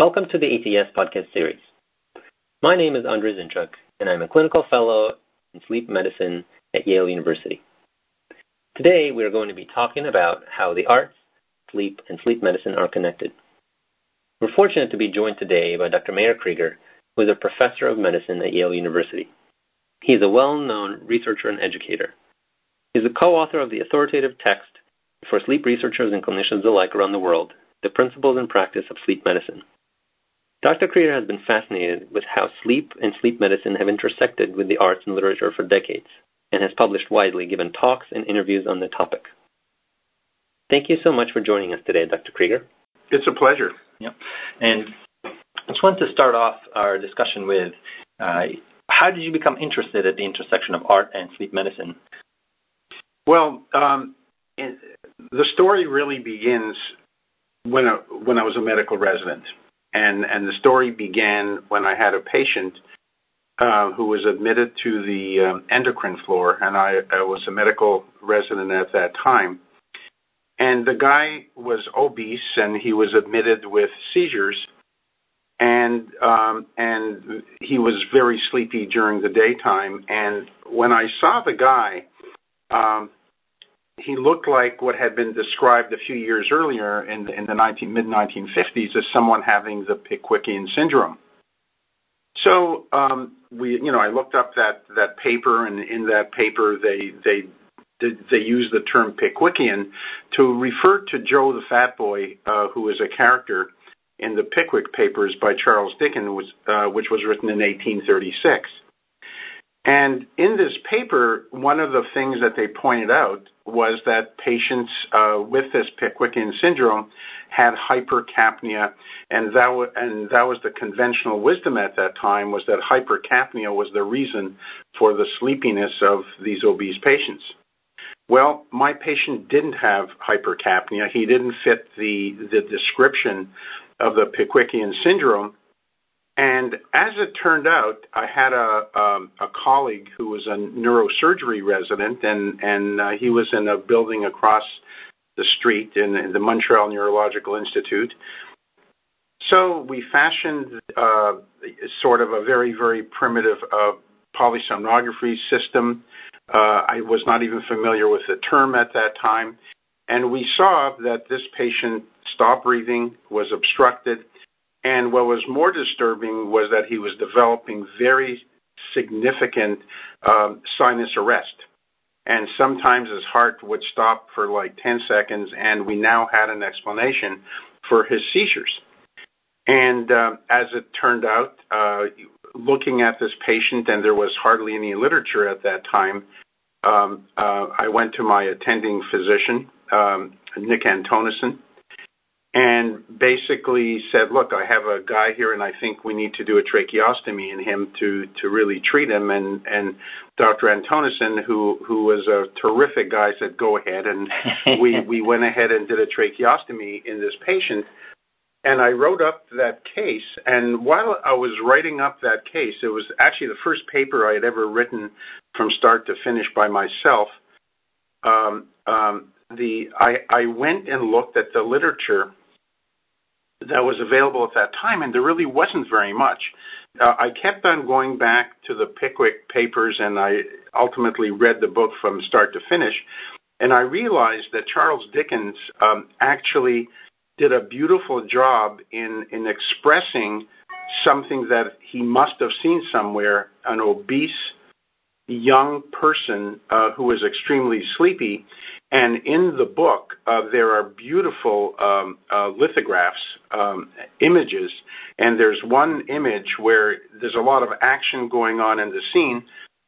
Welcome to the ATS podcast series. My name is Andrei Zinchuk, and I'm a clinical fellow in sleep medicine at Yale University. Today, we are going to be talking about how the arts, sleep, and sleep medicine are connected. We're fortunate to be joined today by Dr. Meir Kryger, who is a professor of medicine at Yale University. He is a well-known researcher and educator. He is a co-author of the authoritative text for sleep researchers and clinicians alike around the world, The Principles and Practice of Sleep Medicine. Dr. Kryger has been fascinated with how sleep and sleep medicine have intersected with the arts and literature for decades, and has published widely, given talks and interviews on the topic. Thank you so much for joining us today, Dr. Kryger. It's a pleasure. Yep. And I just wanted to start off our discussion with uh, how did you become interested at the intersection of art and sleep medicine? Well, um, the story really begins when I, when I was a medical resident and and the story began when I had a patient uh, who was admitted to the um, endocrine floor, and I, I was a medical resident at that time. And the guy was obese, and he was admitted with seizures, and um, and he was very sleepy during the daytime. And when I saw the guy, um, he looked like what had been described a few years earlier in the, in the 19, mid 1950s as someone having the Pickwickian syndrome. So um, we, you know, I looked up that that paper, and in that paper they they they use the term Pickwickian to refer to Joe the Fat Boy, uh, who is a character in the Pickwick Papers by Charles Dickens, which, uh, which was written in 1836. And in this paper, one of the things that they pointed out was that patients uh, with this Pickwickian syndrome had hypercapnia, and that w- and that was the conventional wisdom at that time was that hypercapnia was the reason for the sleepiness of these obese patients. Well, my patient didn't have hypercapnia. He didn't fit the the description of the Pickwickian syndrome, and as it turned out, I had a um, a colleague who was a neurosurgery resident, and and uh, he was in a building across the street in, in the Montreal Neurological Institute. So we fashioned uh, sort of a very very primitive uh, polysomnography system. Uh, I was not even familiar with the term at that time, and we saw that this patient stopped breathing, was obstructed and what was more disturbing was that he was developing very significant um, sinus arrest. And sometimes his heart would stop for like 10 seconds, and we now had an explanation for his seizures. And uh, as it turned out, uh, looking at this patient, and there was hardly any literature at that time, um, uh, I went to my attending physician, um, Nick Anthonisen, and basically said, "Look, I have a guy here, and I think we need to do a tracheostomy in him to to really treat him." And and Dr. Anthonisen, who who was a terrific guy, said, "Go ahead." And we we went ahead and did a tracheostomy in this patient. And I wrote up that case. And while I was writing up that case, it was actually the first paper I had ever written from start to finish by myself. Um, um, the I, I went and looked at the literature that was available at that time, and there really wasn't very much. Uh, I kept on going back to the Pickwick papers, and I ultimately read the book from start to finish, and I realized that Charles Dickens um, actually did a beautiful job in in expressing something that he must have seen somewhere: an obese young person uh, who was extremely sleepy and in the book, uh, there are beautiful um, uh, lithographs, um, images, and there's one image where there's a lot of action going on in the scene,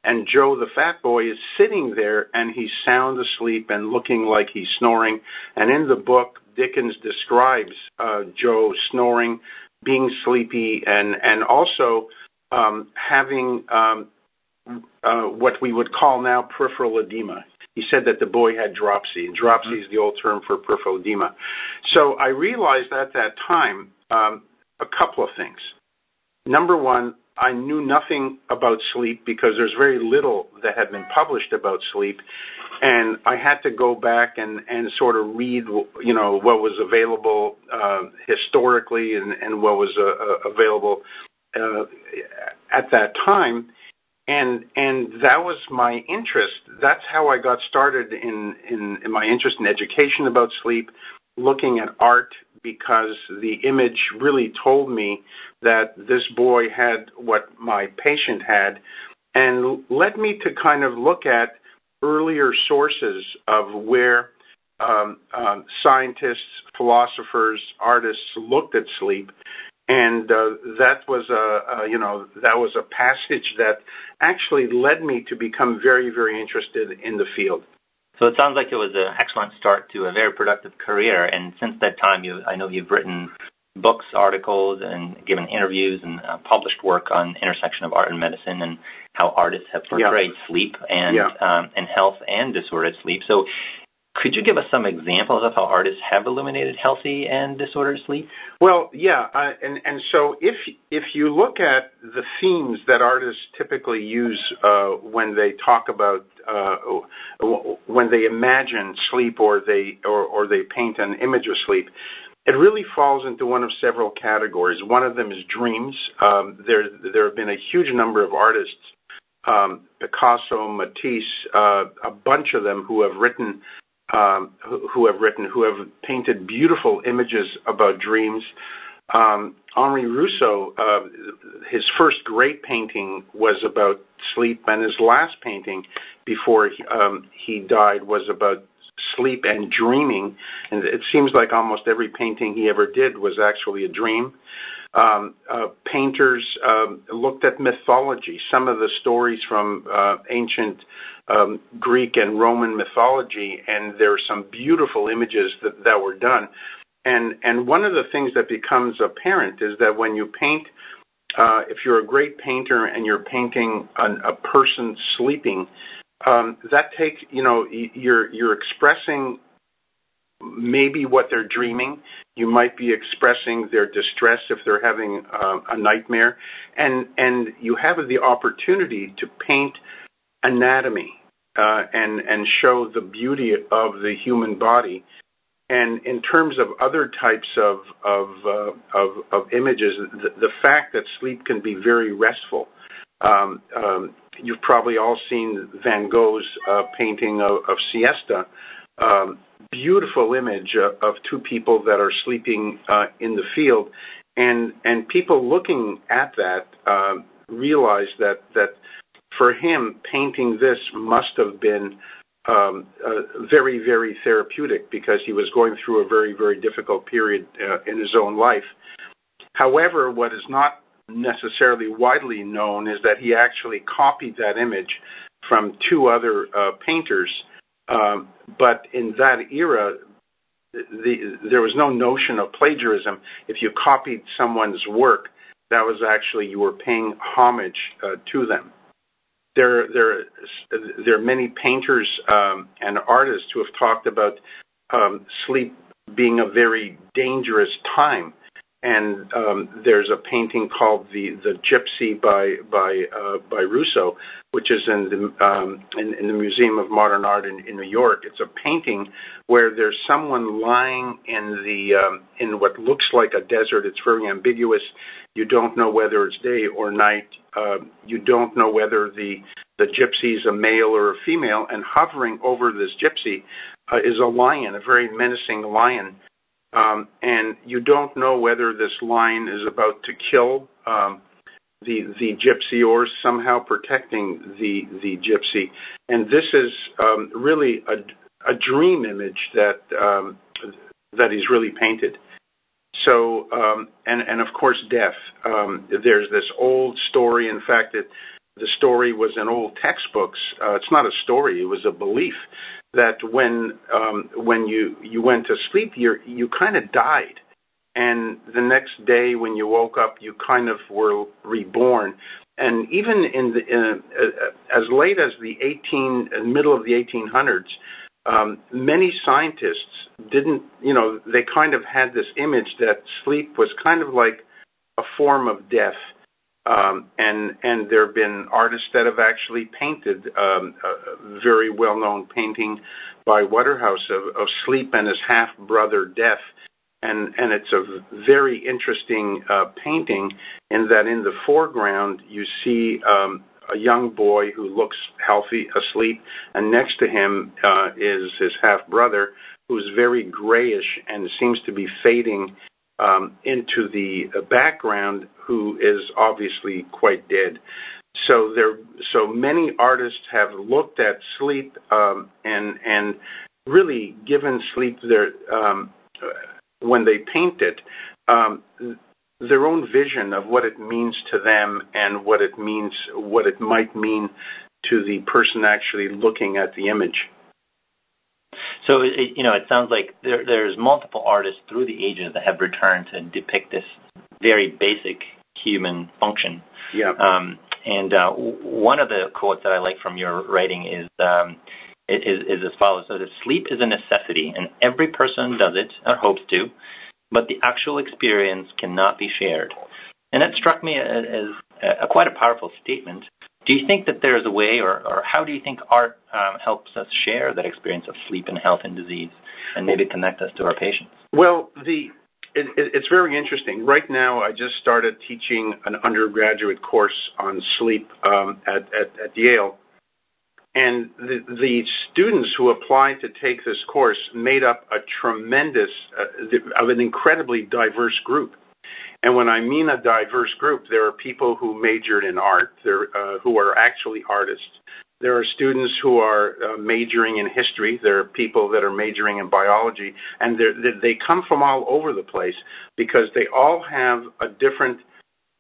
and Joe the fat boy is sitting there and he's sound asleep and looking like he's snoring. And in the book, Dickens describes uh, Joe snoring, being sleepy, and and also um, having um, uh, what we would call now peripheral edema he said that the boy had dropsy, and dropsy is the old term for peripheral. So I realized at that time um, a couple of things. Number one, I knew nothing about sleep because there's very little that had been published about sleep, and I had to go back and and sort of read, you know, what was available uh, historically and and what was uh, uh available uh, at that time, and and that was my interest. That's how I got started in in, in my interest in education about sleep, looking at art because the image really told me that this boy had what my patient had and led me to kind of look at earlier sources of where um, um, scientists, philosophers, artists looked at sleep. And uh, that was a, you know, that was a passage that actually led me to become very, very interested in the field. So it sounds like it was an excellent start to a very productive career. And since that time, you, I know you've written books, articles, and given interviews and uh, published work on intersection of art and medicine and how artists have portrayed yeah. sleep and yeah. um, and health and disordered sleep. So could you give us some examples of how artists have illuminated healthy and disordered sleep? Well, yeah, uh, and and so if if you look at the themes that artists typically use uh, when they talk about uh, when they imagine sleep or they or, or they paint an image of sleep, it really falls into one of several categories. One of them is dreams. Um, there there have been a huge number of artists, um, Picasso, Matisse, uh, a bunch of them who have written um, who, who, have written, who have painted beautiful images about dreams. Um, Henri Rousseau, uh, his first great painting was about sleep, and his last painting before he, um, he died was about sleep and dreaming. And it seems like almost every painting he ever did was actually a dream. Um, uh, painters um, looked at mythology. Some of the stories from uh, ancient um, Greek and Roman mythology, and there are some beautiful images that, that were done. And and one of the things that becomes apparent is that when you paint, uh, if you're a great painter and you're painting an, a person sleeping, that takes you know you're you're expressing maybe what they're dreaming. You might be expressing their distress if they're having uh, a nightmare, and and you have the opportunity to paint anatomy uh, and show the beauty of the human body. And in terms of other types of of uh, images, the, the, fact that sleep can be very restful. Um, um, you've probably all seen Van Gogh's uh, painting of, Siesta. Um, beautiful image of, of, two people that are sleeping uh, in the field, and and people looking at that uh, realize that that for him, painting this must have been um, uh, very, very therapeutic because he was going through a very, very difficult period uh, in his own life. However, what is not necessarily widely known is that he actually copied that image from two other uh, painters. Um, but in that era, the, there was no notion of plagiarism. If you copied someone's work, that was actually you were paying homage uh, to them there there there are many painters um, and artists who have talked about um, sleep being a very dangerous time. And um, there's a painting called the the Gypsy by by uh, by Rousseau, which is in the um, in, in the Museum of Modern Art in, in New York. It's a painting where there's someone lying in the um, in what looks like a desert. It's very ambiguous. You don't know whether it's day or night. Uh, you don't know whether the the gypsy is a male or a female, and hovering over this gypsy uh, is a lion, a very menacing lion. Um, and you don't know whether this lion is about to kill um, the the gypsy or somehow protecting the the gypsy. And this is um, really a, a dream image that that he's really painted. So, and and of course, death. There's this old story. In fact, it, the story was in old textbooks. Uh, it's not a story; it was a belief that when um, when you went to sleep, you you kind of died, and the next day when you woke up, you kind of were reborn. And even in the in, uh, as late as the 18 middle of the 1800s, um, many scientists didn't, you know, they kind of had this image that sleep was kind of like a form of death. Um, and and there have been artists that have actually painted um, a very well-known painting by Waterhouse of, Sleep and his half brother Death, and and it's a very interesting uh, painting in that in the foreground you see um, a young boy who looks healthy asleep, and next to him uh, is his half brother who's very grayish and seems to be fading into the background, who is obviously quite dead. So there, so many artists have looked at sleep um, and and really given sleep their um, when they paint it um, their own vision of what it means to them and what it means what it might mean to the person actually looking at the image. So it, you know, it sounds like there, there's multiple artists through the ages that have returned to depict this very basic human function. Yeah. Um, and uh, one of the quotes that I like from your writing is, um, is is as follows: "So that sleep is a necessity, and every person does it or hopes to, but the actual experience cannot be shared." And that struck me as, as a, a quite a powerful statement. Do you think that there's a way, or, or how do you think art um, helps us share that experience of sleep and health and disease, and maybe connect us to our patients? Well, the it, it, it's very interesting. Right now, I just started teaching an undergraduate course on sleep um, at, at, at Yale, and the, the students who applied to take this course made up a tremendous, uh, of an incredibly diverse group. And when I mean a diverse group, there are people who majored in art, there, uh, who are actually artists. There are students who are uh, majoring in history. There are people that are majoring in biology, and they come from all over the place because they all have a different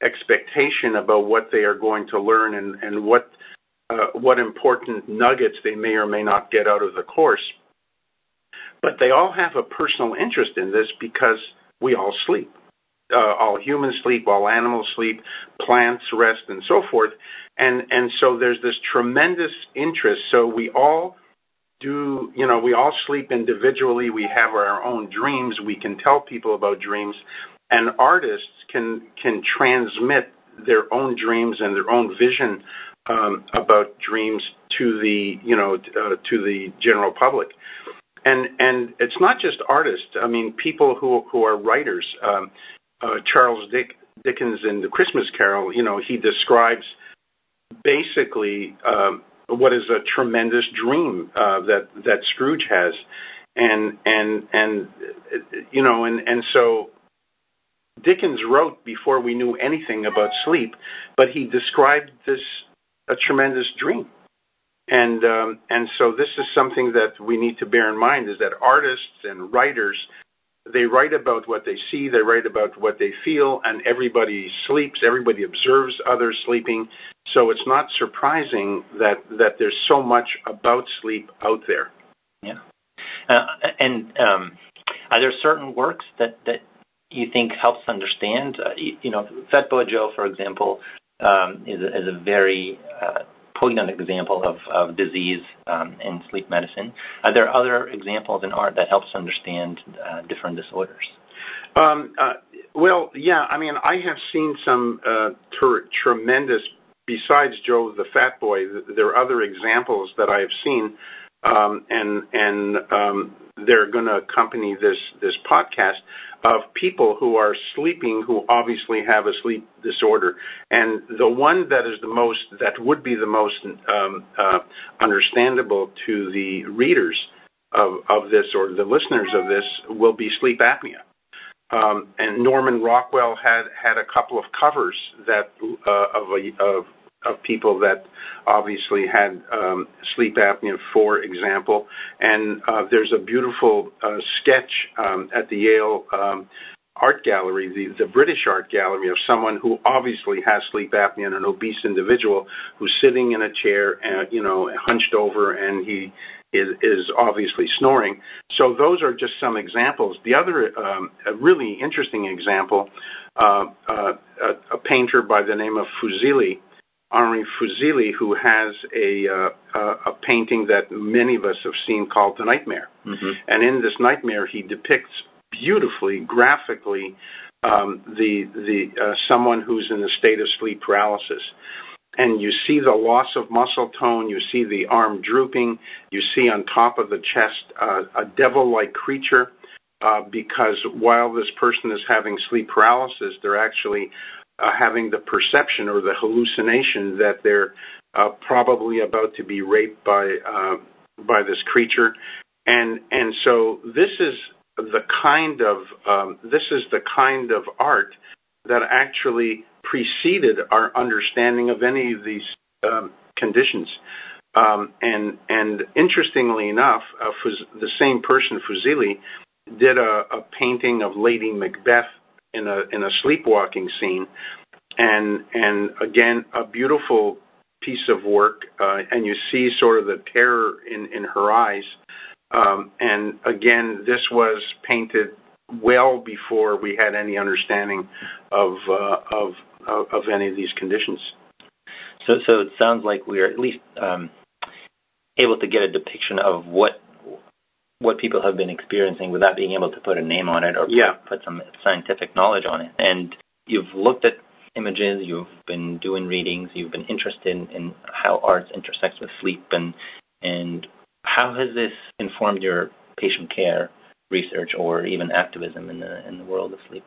expectation about what they are going to learn and, and what uh, what important nuggets they may or may not get out of the course. But they all have a personal interest in this because we all sleep uh, all humans sleep, all animals sleep, plants rest, and so forth. And and so there's this tremendous interest. So we all do, you know, we all sleep individually. We have our own dreams. We can tell people about dreams, and artists can can transmit their own dreams and their own vision um, about dreams to the you know uh, to the general public and and it's not just artists. I mean, people who who are writers. Um, Charles Dick, Dickens in The Christmas Carol, you know, he describes basically um, what is a tremendous dream uh, that that Scrooge has, and and and you know, and and so Dickens wrote before we knew anything about sleep, but he described this a tremendous dream. And um, and so this is something that we need to bear in mind is that artists and writers they write about what they see, they write about what they feel, and everybody sleeps, everybody observes others sleeping. So it's not surprising that, that there's so much about sleep out there. Yeah. Uh, and um, are there certain works that, that you think helps understand? Uh, you, you, know, Fat Boy Joe, for example, um, is, a, is a very uh, poignant example of, of disease um, in sleep medicine. Are there other examples in art that helps understand uh, different disorders? Um, uh, well, yeah. I mean, I have seen some uh, ter- tremendous. Besides Joe the Fat Boy, there are other examples that I have seen, and and um, they're going to accompany this podcast of people who are sleeping who obviously have a sleep disorder. And the one that is the most, that would be the most um, uh, understandable to the readers of, of this or the listeners of this will be sleep apnea. Um, and Norman Rockwell had had a couple of covers that uh, of a of of people that obviously had um, sleep apnea, for example. And uh, there's a beautiful uh, sketch um, at the Yale um, Art Gallery, the, the British Art Gallery, of someone who obviously has sleep apnea, and an obese individual who's sitting in a chair, and, uh, you know, hunched over, and he is, is obviously snoring. So those are just some examples. The other um, a really interesting example, uh, uh, a, a painter by the name of Fuseli, Henri Fuseli, who has a uh, a painting that many of us have seen called The Nightmare. Mm-hmm. And in this nightmare, he depicts beautifully, graphically, um, the the uh, someone who's in a state of sleep paralysis and you see the loss of muscle tone, you see the arm drooping, you see on top of the chest uh, a devil like creature. Uh, because while this person is having sleep paralysis, they're actually having the perception or the hallucination that they're uh, probably about to be raped by uh, by this creature, and and so this is the kind of um, this is the kind of art that actually preceded our understanding of any of these um, conditions. Um, and and interestingly enough, uh, the same person, Fuseli, did a, a painting of Lady Macbeth in a in a sleepwalking scene, and and again a beautiful piece of work, uh, and you see sort of the terror in her eyes. Um, and again, this was painted well before we had any understanding of uh, of any of these conditions. So, so it sounds like we are at least um, able to get a depiction of what what people have been experiencing without being able to put a name on it or yeah. put, some scientific knowledge on it. And you've looked at images, you've been doing readings, you've been interested in, in how arts intersects with sleep, and and how has this informed your patient care research or even activism in the in the world of sleep?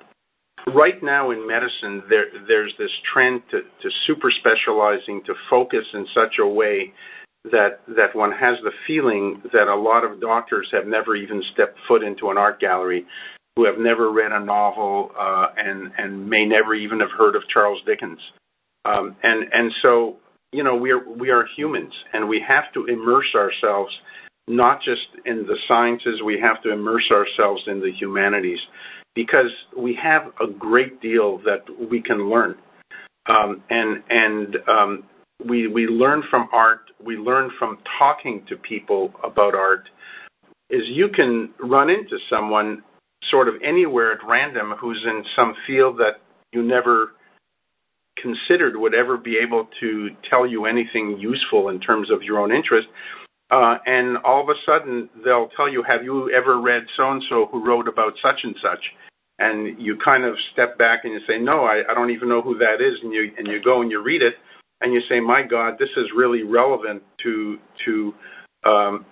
right now in medicine, there there's this trend to, to super specializing, to focus in such a way that one has the feeling that a lot of doctors have never even stepped foot into an art gallery, who have never read a novel uh, and and may never even have heard of Charles Dickens, um, and and so you know we are we are humans and we have to immerse ourselves not just in the sciences, we have to immerse ourselves in the humanities because we have a great deal that we can learn. Um, and and um, we we learn from art. We learn from talking to people about art. Is you can run into someone sort of anywhere at random who's in some field that you never considered would ever be able to tell you anything useful in terms of your own interest. Uh, and all of a sudden they'll tell you, "Have you ever read so and so who wrote about such and such?" and you kind of step back and you say, no, I, I don't even know who that is, and you and you go and you read it, and you say, my God, this is really relevant to to um,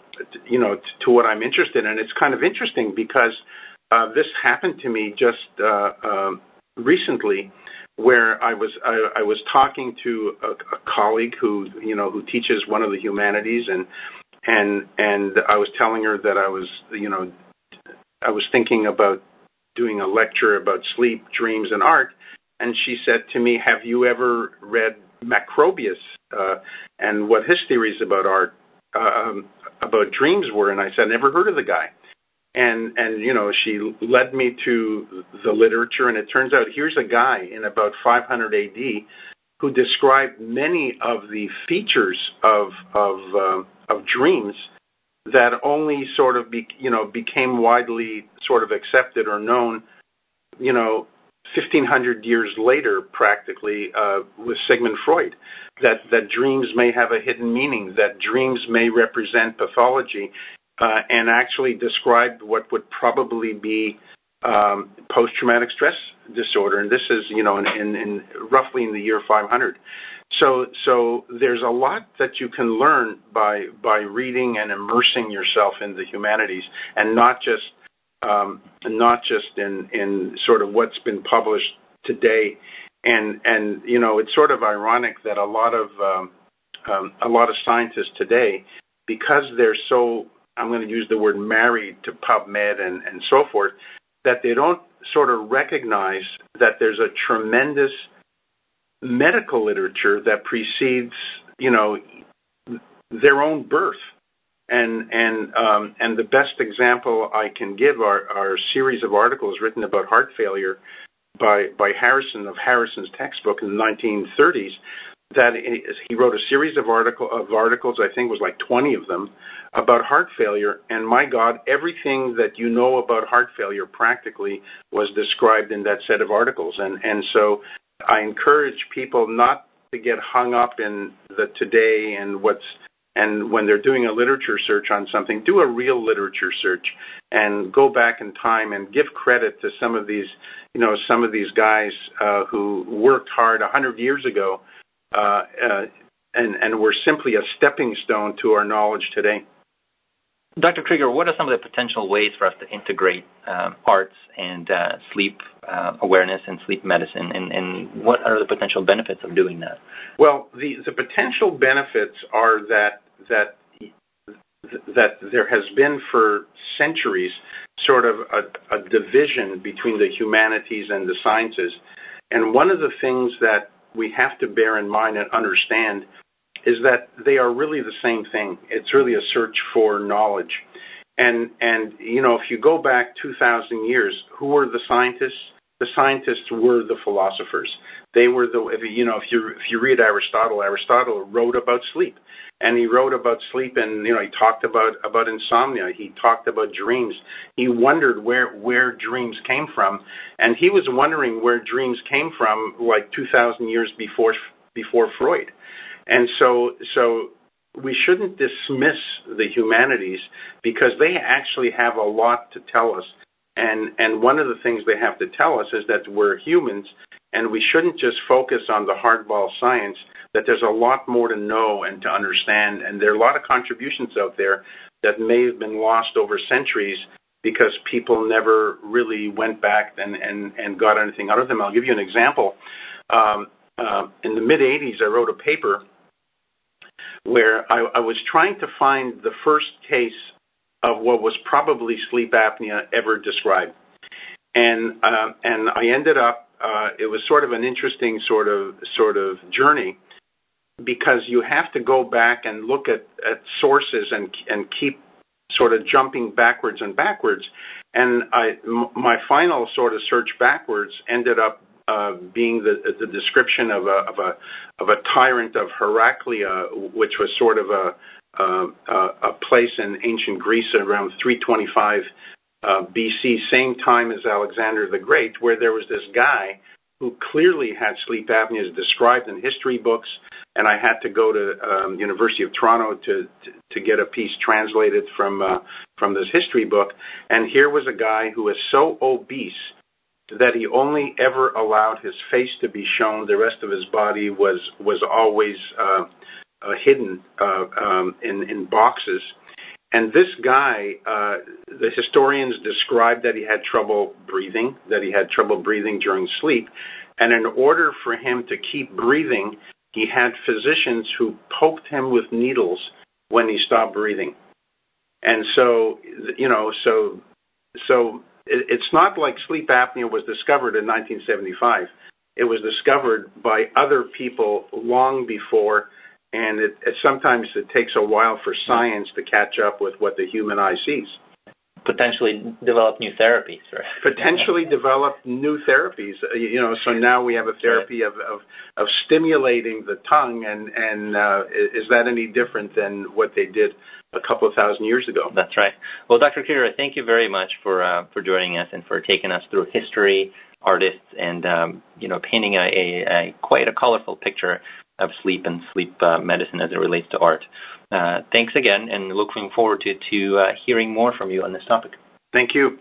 you know to, what I'm interested in. And it's kind of interesting because uh, this happened to me just uh, uh, recently, where I was I, I was talking to a, a colleague who you know who teaches one of the humanities, and and and I was telling her that I was you know I was thinking about doing a lecture about sleep, dreams, and art, and she said to me, "Have you ever read Macrobius uh, and what his theories about art, um, about dreams were?" And I said, I "Never heard of the guy." And and you know, she led me to the literature, and it turns out here's a guy in about 500 AD who described many of the features of of uh, of dreams that only sort of be, you know became widely sort of accepted or known, you know, 1500 years later, practically uh, with Sigmund Freud, that that dreams may have a hidden meaning, that dreams may represent pathology, uh, and actually described what would probably be um, post-traumatic stress disorder, and this is you know in, in, in roughly in the year 500. So so there's a lot that you can learn by by reading and immersing yourself in the humanities, and not just not just in sort of what's been published today. And and you know it's sort of ironic that a lot of um, um, a lot of scientists today, because they're so I'm going to use the word married to PubMed and so forth, that they don't sort of recognize that there's a tremendous medical literature that precedes, you know, their own birth. And and um, and the best example I can give are, a series of articles written about heart failure by by Harrison of Harrison's textbook in the 1930s. That he wrote a series of articles, I think it was like 20 of them, about heart failure. And my God, everything that you know about heart failure practically was described in that set of articles. And and so I encourage people not to get hung up in the today and what's And when they're doing a literature search on something, do a real literature search and go back in time and give credit to some of these, you know, some of these guys uh, who worked hard a hundred years ago, uh, uh, and and were simply a stepping stone to our knowledge today. Dr. Kryger, what are some of the potential ways for us to integrate um, arts and uh, sleep uh, awareness and sleep medicine, and, and, what are the potential benefits of doing that? Well, the, the potential benefits are that that that there has been for centuries sort of a, a division between the humanities and the sciences, and one of the things that we have to bear in mind and understand is that they are really the same thing. It's really a search for knowledge. And and you know, if you go back 2000 years, who were the scientists? The scientists were the philosophers. They were the if you know, if you if you read Aristotle, Aristotle wrote about sleep. And he wrote about sleep and you know, he talked about about insomnia, he talked about dreams. He wondered where where dreams came from, and he was wondering where dreams came from like 2000 years before before Freud and so, so we shouldn't dismiss the humanities because they actually have a lot to tell us. And and one of the things they have to tell us is that we're humans, and we shouldn't just focus on the hardball science. That there's a lot more to know and to understand, and there are a lot of contributions out there that may have been lost over centuries because people never really went back and and and got anything out of them. I'll give you an example. Um, uh, in the mid 80s, I wrote a paper where I, I was trying to find the first case of what was probably sleep apnea ever described, and uh, and I ended up. Uh, it was sort of an interesting sort of sort of journey because you have to go back and look at, at sources and and keep sort of jumping backwards and backwards. And I, m- my final sort of search backwards ended up uh, being the the description of a of a of a tyrant of Heraclea, which was sort of a a, a place in ancient Greece around 325 uh, BC, same time as Alexander the Great, where there was this guy who clearly had sleep apnea, as described in history books, and I had to go to um, University of Toronto to, get a piece translated from uh, from this history book. And here was a guy who was so obese that he only ever allowed his face to be shown. The rest of his body was was always uh, uh, hidden um, in in boxes. And this guy, uh, the historians described that he had trouble breathing, that he had trouble breathing during sleep, and in order for him to keep breathing, he had physicians who poked him with needles when he stopped breathing. And so, you know, so so it's not like sleep apnea was discovered in 1975. It was discovered by other people long before, and it, it sometimes it takes a while for science to catch up with what the human eye sees. Potentially develop new therapies, right? Potentially develop new therapies. Uh, you know, so now we have a therapy of of, of stimulating the tongue, and and uh, is that any different than what they did a couple of thousand years ago. That's right. Well, Dr. Kryger, thank you very much for uh, for joining us and for taking us through history, artists, and um, you know, painting a, a, a, quite a colorful picture of sleep and sleep uh, medicine as it relates to art. Uh, thanks again, and looking forward to uh, hearing more from you on this topic. Thank you.